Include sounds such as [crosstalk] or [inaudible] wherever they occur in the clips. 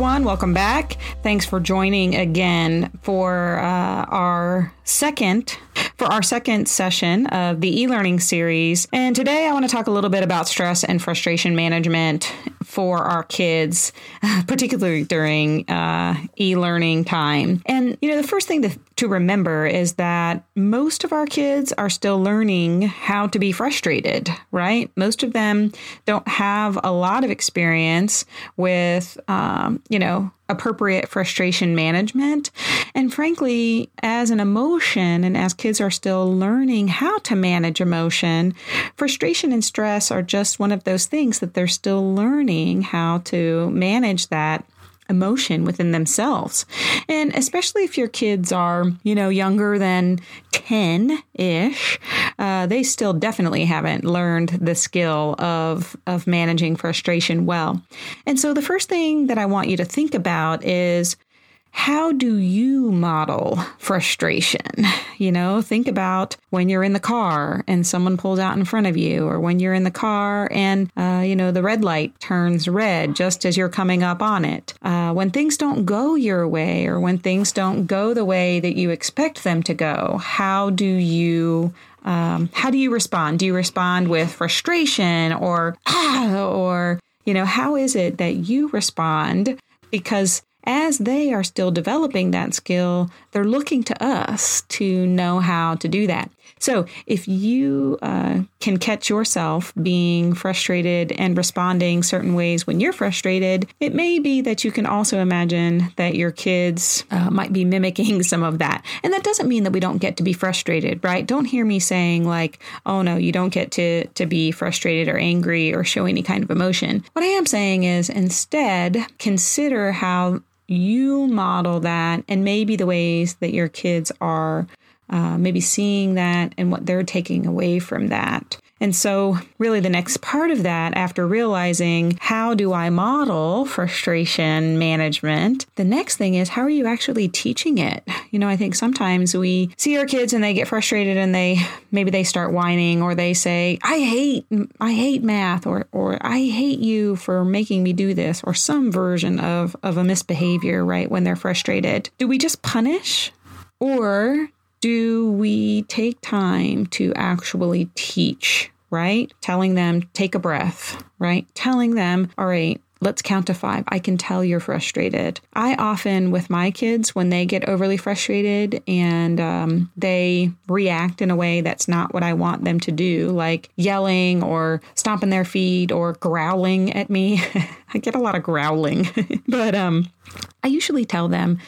everyone. Welcome back. Thanks for joining again for uh, our second for our second session of the e-learning series. And today I want to talk a little bit about stress and frustration management for our kids, [laughs] particularly during uh, e-learning time. And you know, the first thing to, to remember is that most of our kids are still learning how to be frustrated, right? Most of them don't have a lot of experience with, um, you know, appropriate frustration management. And frankly, as an emotion and as kids are still learning how to manage emotion, frustration and stress are just one of those things that they're still learning how to manage that emotion within themselves. And especially if your kids are, you know, younger than 10 ish, uh, they still definitely haven't learned the skill of, of managing frustration well. And so the first thing that I want you to think about is how do you model frustration? [laughs] You know, think about when you're in the car and someone pulls out in front of you, or when you're in the car and, uh, you know, the red light turns red just as you're coming up on it. Uh, when things don't go your way, or when things don't go the way that you expect them to go, how do you um, how do you respond? Do you respond with frustration or ah, or you know, how is it that you respond? Because as they are still developing that skill, they're looking to us to know how to do that. So, if you uh, can catch yourself being frustrated and responding certain ways when you're frustrated, it may be that you can also imagine that your kids uh, might be mimicking [laughs] some of that. And that doesn't mean that we don't get to be frustrated, right? Don't hear me saying, like, oh no, you don't get to, to be frustrated or angry or show any kind of emotion. What I am saying is instead, consider how you model that and maybe the ways that your kids are uh, maybe seeing that and what they're taking away from that. And so, really, the next part of that, after realizing how do I model frustration management, the next thing is how are you actually teaching it? You know, I think sometimes we see our kids and they get frustrated and they maybe they start whining or they say, I hate, I hate math or, or I hate you for making me do this or some version of, of a misbehavior, right? When they're frustrated. Do we just punish? Or do we take time to actually teach, right? Telling them, take a breath, right? Telling them, all right, let's count to five. I can tell you're frustrated. I often, with my kids, when they get overly frustrated and um, they react in a way that's not what I want them to do, like yelling or stomping their feet or growling at me. [laughs] I get a lot of growling, [laughs] but um, I usually tell them,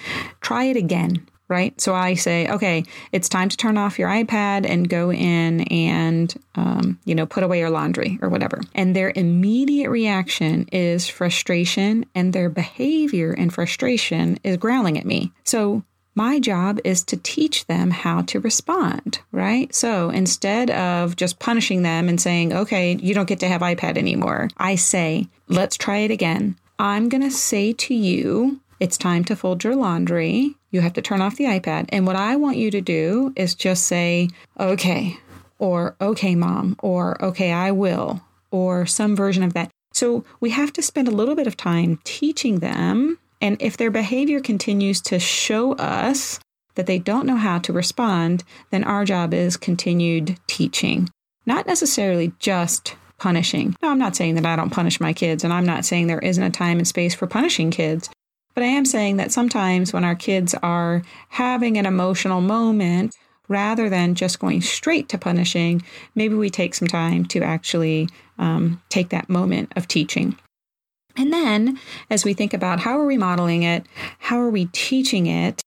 try it again right? So I say, okay, it's time to turn off your iPad and go in and, um, you know, put away your laundry or whatever. And their immediate reaction is frustration, and their behavior and frustration is growling at me. So my job is to teach them how to respond, right? So instead of just punishing them and saying, okay, you don't get to have iPad anymore, I say, let's try it again. I'm going to say to you, it's time to fold your laundry. You have to turn off the iPad. And what I want you to do is just say, okay, or okay, mom, or okay, I will, or some version of that. So we have to spend a little bit of time teaching them. And if their behavior continues to show us that they don't know how to respond, then our job is continued teaching, not necessarily just punishing. Now, I'm not saying that I don't punish my kids, and I'm not saying there isn't a time and space for punishing kids. But I am saying that sometimes when our kids are having an emotional moment, rather than just going straight to punishing, maybe we take some time to actually um, take that moment of teaching. And then, as we think about how are we modeling it, how are we teaching it,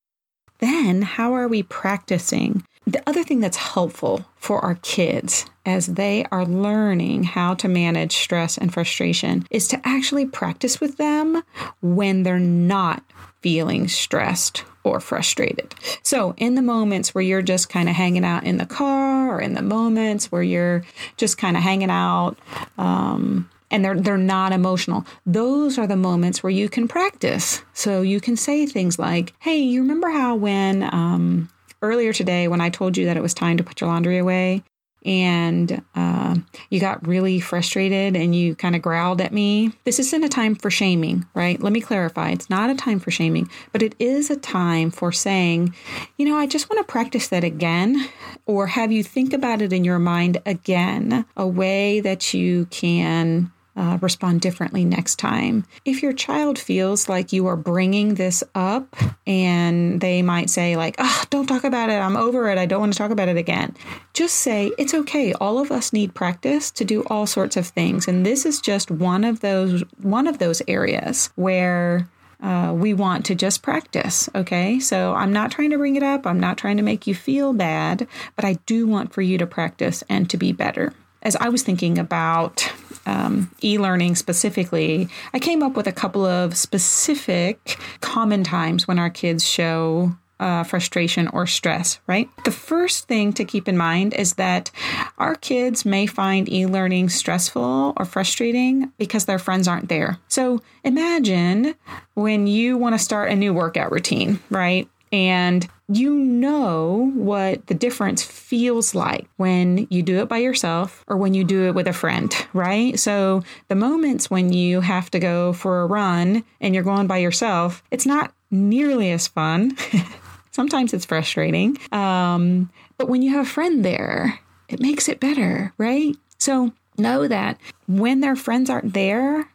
then how are we practicing? The other thing that's helpful for our kids as they are learning how to manage stress and frustration is to actually practice with them when they're not feeling stressed or frustrated. So, in the moments where you're just kind of hanging out in the car, or in the moments where you're just kind of hanging out, um, and they're they're not emotional. Those are the moments where you can practice. So you can say things like, "Hey, you remember how when um, earlier today when I told you that it was time to put your laundry away, and uh, you got really frustrated and you kind of growled at me, this isn't a time for shaming, right? Let me clarify. It's not a time for shaming, but it is a time for saying, you know, I just want to practice that again, or have you think about it in your mind again, a way that you can uh, respond differently next time. If your child feels like you are bringing this up and they might say, like, oh, don't talk about it, I'm over it, I don't want to talk about it again, just say, it's okay. All of us need practice to do all sorts of things. And this is just one of those one of those areas where uh, we want to just practice. Okay. So I'm not trying to bring it up. I'm not trying to make you feel bad, but I do want for you to practice and to be better as I was thinking about um, e learning specifically, I came up with a couple of specific common times when our kids show uh, frustration or stress, right? The first thing to keep in mind is that our kids may find e learning stressful or frustrating because their friends aren't there. So imagine when you want to start a new workout routine, right? And you know what the difference feels like when you do it by yourself or when you do it with a friend, right? So the moments when you have to go for a run and you're going by yourself, it's not nearly as fun. [laughs] Sometimes it's frustrating. Um, but when you have a friend there, it makes it better, right? So know that when their friends aren't there,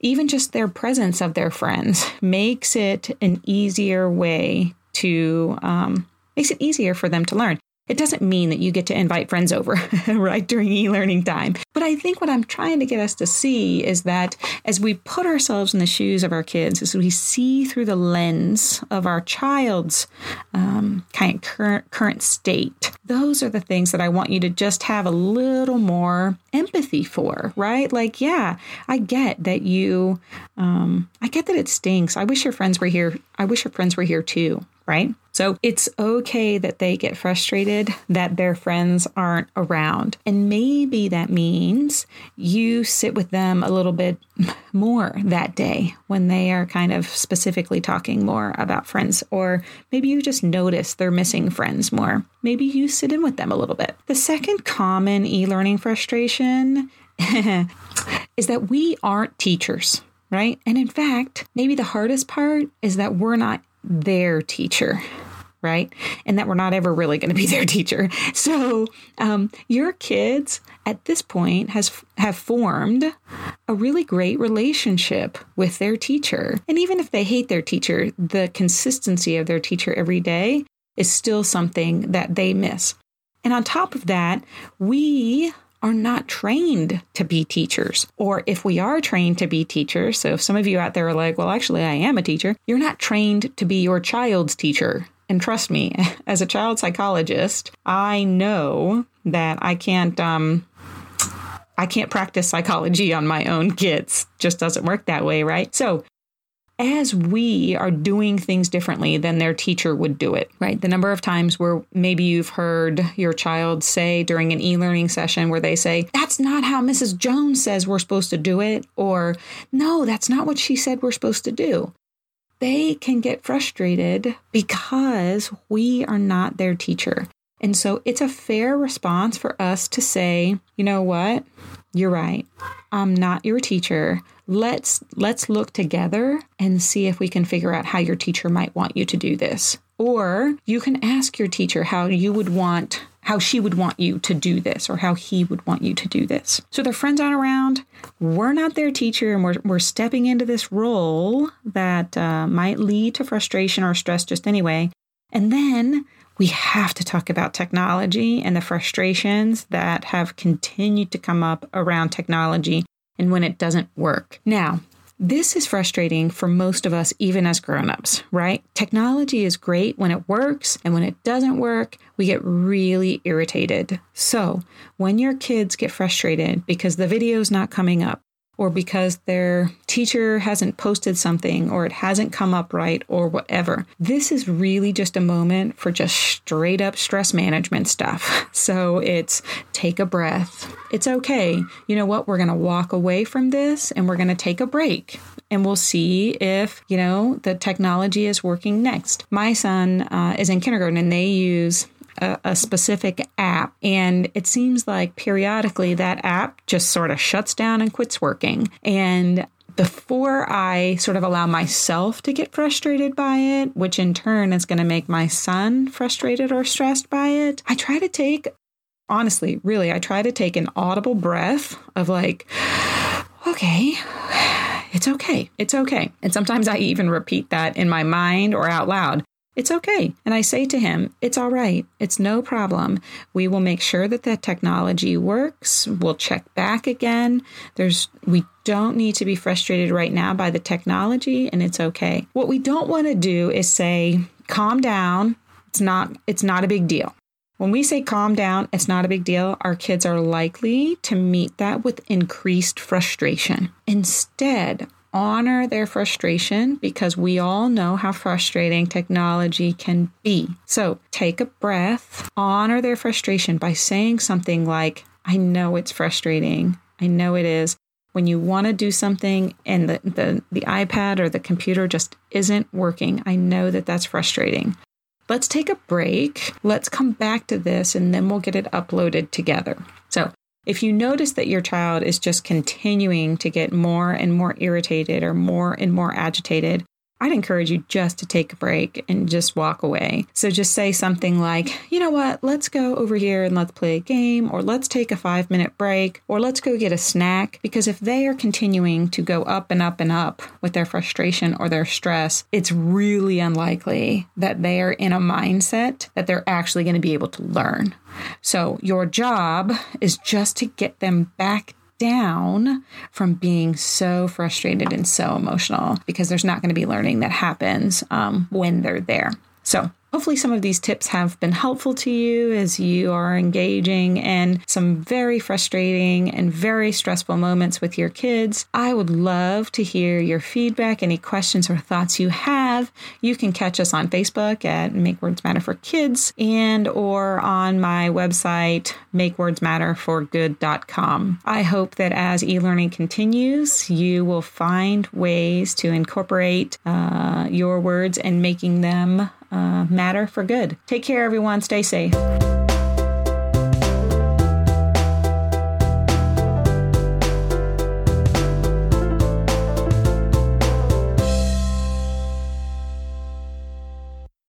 even just their presence of their friends makes it an easier way to um, makes it easier for them to learn. It doesn't mean that you get to invite friends over, [laughs] right, during e learning time. But I think what I'm trying to get us to see is that as we put ourselves in the shoes of our kids, as we see through the lens of our child's um, kind of current, current state, those are the things that I want you to just have a little more empathy for, right? Like, yeah, I get that you, um, I get that it stinks. I wish your friends were here. I wish your friends were here too, right? So it's okay that they get frustrated that their friends aren't around. And maybe that means you sit with them a little bit [laughs] more that day when they are kind of specifically talking more about friends. Or maybe you just notice they're missing friends more. Maybe you sit in with them a little bit. The second common e learning frustration [laughs] is that we aren't teachers right? And in fact, maybe the hardest part is that we're not their teacher right? And that we're not ever really going to be [laughs] their teacher. So um, your kids at this point has have formed a really great relationship with their teacher. And even if they hate their teacher, the consistency of their teacher every day is still something that they miss. And on top of that, we are not trained to be teachers. Or if we are trained to be teachers, so if some of you out there are like, well, actually, I am a teacher, you're not trained to be your child's teacher. And trust me, [laughs] as a child psychologist, I know that I can't um, I can't practice psychology on my own kids. Just doesn't work that way, right? So as we are doing things differently than their teacher would do it, right? The number of times where maybe you've heard your child say during an e learning session where they say, That's not how Mrs. Jones says we're supposed to do it, or No, that's not what she said we're supposed to do. They can get frustrated because we are not their teacher. And so it's a fair response for us to say, you know what? You're right. I'm not your teacher. Let's let's look together and see if we can figure out how your teacher might want you to do this. Or you can ask your teacher how you would want how she would want you to do this or how he would want you to do this. So their friends aren't around. We're not their teacher, and we're, we're stepping into this role that uh, might lead to frustration or stress just anyway. And then we have to talk about technology and the frustrations that have continued to come up around technology and when it doesn't work. Now, this is frustrating for most of us, even as grown-ups, right? Technology is great when it works, and when it doesn't work, we get really irritated. So, when your kids get frustrated because the video is not coming up, or because their teacher hasn't posted something or it hasn't come up right or whatever. This is really just a moment for just straight up stress management stuff. [laughs] So it's take a breath. It's okay. You know what? We're going to walk away from this and we're going to take a break and we'll see if, you know, the technology is working next. My son uh, is in kindergarten and they use a, a specific app, and it seems like periodically that app just sort of shuts down and quits working. And before I sort of allow myself to get frustrated by it, which in turn is going to make my son frustrated or stressed by it, I try to take, honestly, really, I try to take an audible breath of like, okay, it's okay. It's okay. And sometimes I even repeat that in my mind or out loud. It's okay. And I say to him, It's all right. It's no problem. We will make sure that the technology works. We'll check back again. There's, we don't need to be frustrated right now by the technology, and it's okay. What we don't want to do is say, Calm down. It's not, it's not a big deal. When we say calm down, it's not a big deal, our kids are likely to meet that with increased frustration. Instead, honor their frustration because we all know how frustrating technology can be. So take a breath, honor their frustration by saying something like, I know it's frustrating. I know it is. When you want to do something and the, the, the iPad or the computer just isn't working, I know that that's frustrating let's take a break. Let's come back to this and then we'll get it uploaded together. So, if you notice that your child is just continuing to get more and more irritated or more and more agitated, I'd encourage you just to take a break and just walk away. So just say something like, you know what, let's go over here and let's play a game, or let's take a five minute break, or let's go get a snack. Because if they are continuing to go up and up and up with their frustration or their stress, it's really unlikely that they are in a mindset that they're actually going to be able to learn. So your job is just to get them back down from being so frustrated and so emotional because there's not going to be learning that happens um, when they're there. So, Hopefully, some of these tips have been helpful to you as you are engaging in some very frustrating and very stressful moments with your kids. I would love to hear your feedback, any questions or thoughts you have. You can catch us on Facebook at Make Words Matter for Kids and or on my website, makewordsmatterforgood.com. I hope that as e-learning continues, you will find ways to incorporate uh, your words and making them uh, matter for good. Take care, everyone. Stay safe.